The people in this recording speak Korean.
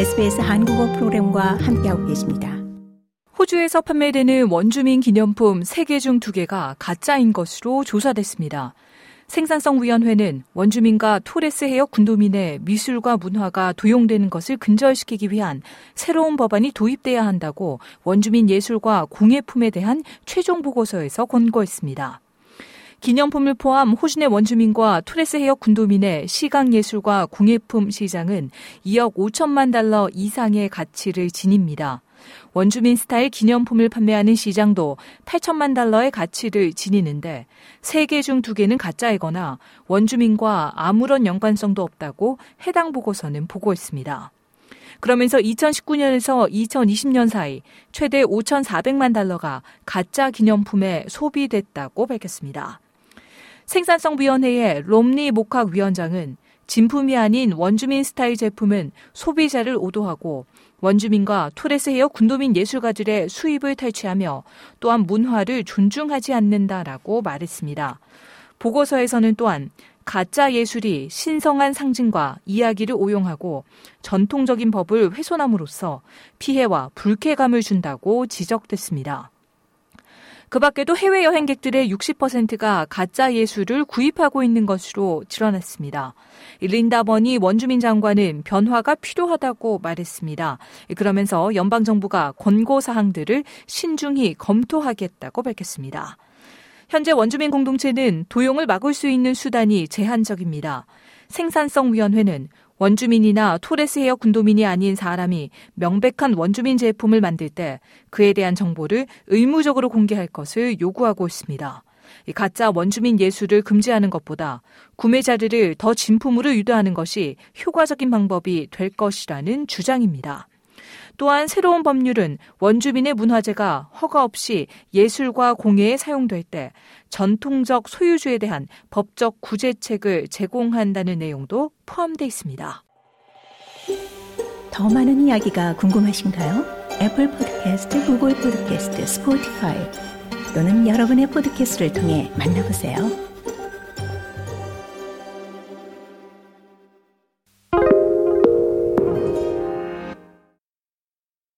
SBS 한국어 프로그램과 함께하고 계십니다. 호주에서 판매되는 원주민 기념품 3개 중 2개가 가짜인 것으로 조사됐습니다. 생산성위원회는 원주민과 토레스 해역 군도민의 미술과 문화가 도용되는 것을 근절시키기 위한 새로운 법안이 도입돼야 한다고 원주민 예술과 공예품에 대한 최종 보고서에서 권고했습니다. 기념품을 포함 호주 내 원주민과 토레스 해역 군도민의 시각예술과 공예품 시장은 2억 5천만 달러 이상의 가치를 지닙니다. 원주민 스타일 기념품을 판매하는 시장도 8천만 달러의 가치를 지니는데 3개 중 2개는 가짜이거나 원주민과 아무런 연관성도 없다고 해당 보고서는 보고했습니다. 그러면서 2019년에서 2020년 사이 최대 5,400만 달러가 가짜 기념품에 소비됐다고 밝혔습니다. 생산성위원회의 롬니 목학 위원장은 진품이 아닌 원주민 스타일 제품은 소비자를 오도하고 원주민과 토레스 헤어 군도민 예술가들의 수입을 탈취하며 또한 문화를 존중하지 않는다라고 말했습니다. 보고서에서는 또한 가짜 예술이 신성한 상징과 이야기를 오용하고 전통적인 법을 훼손함으로써 피해와 불쾌감을 준다고 지적됐습니다. 그 밖에도 해외 여행객들의 60%가 가짜 예술을 구입하고 있는 것으로 드러났습니다. 린다 버니 원주민 장관은 변화가 필요하다고 말했습니다. 그러면서 연방 정부가 권고 사항들을 신중히 검토하겠다고 밝혔습니다. 현재 원주민 공동체는 도용을 막을 수 있는 수단이 제한적입니다. 생산성위원회는 원주민이나 토레스 헤어 군도민이 아닌 사람이 명백한 원주민 제품을 만들 때 그에 대한 정보를 의무적으로 공개할 것을 요구하고 있습니다. 가짜 원주민 예술을 금지하는 것보다 구매자들을 더 진품으로 유도하는 것이 효과적인 방법이 될 것이라는 주장입니다. 또한 새로운 법률은 원주민의 문화재가 허가 없이 예술과 공예에 사용될 때 전통적 소유주에 대한 법적 구제책을 제공한다는 내용도 포함되어 있습니다. 더 많은 이야기가 궁금하신가요? Apple Podcasts, Google Podcasts, Spotify 또는 여러분의 포드캐스트를 통해 만나보세요.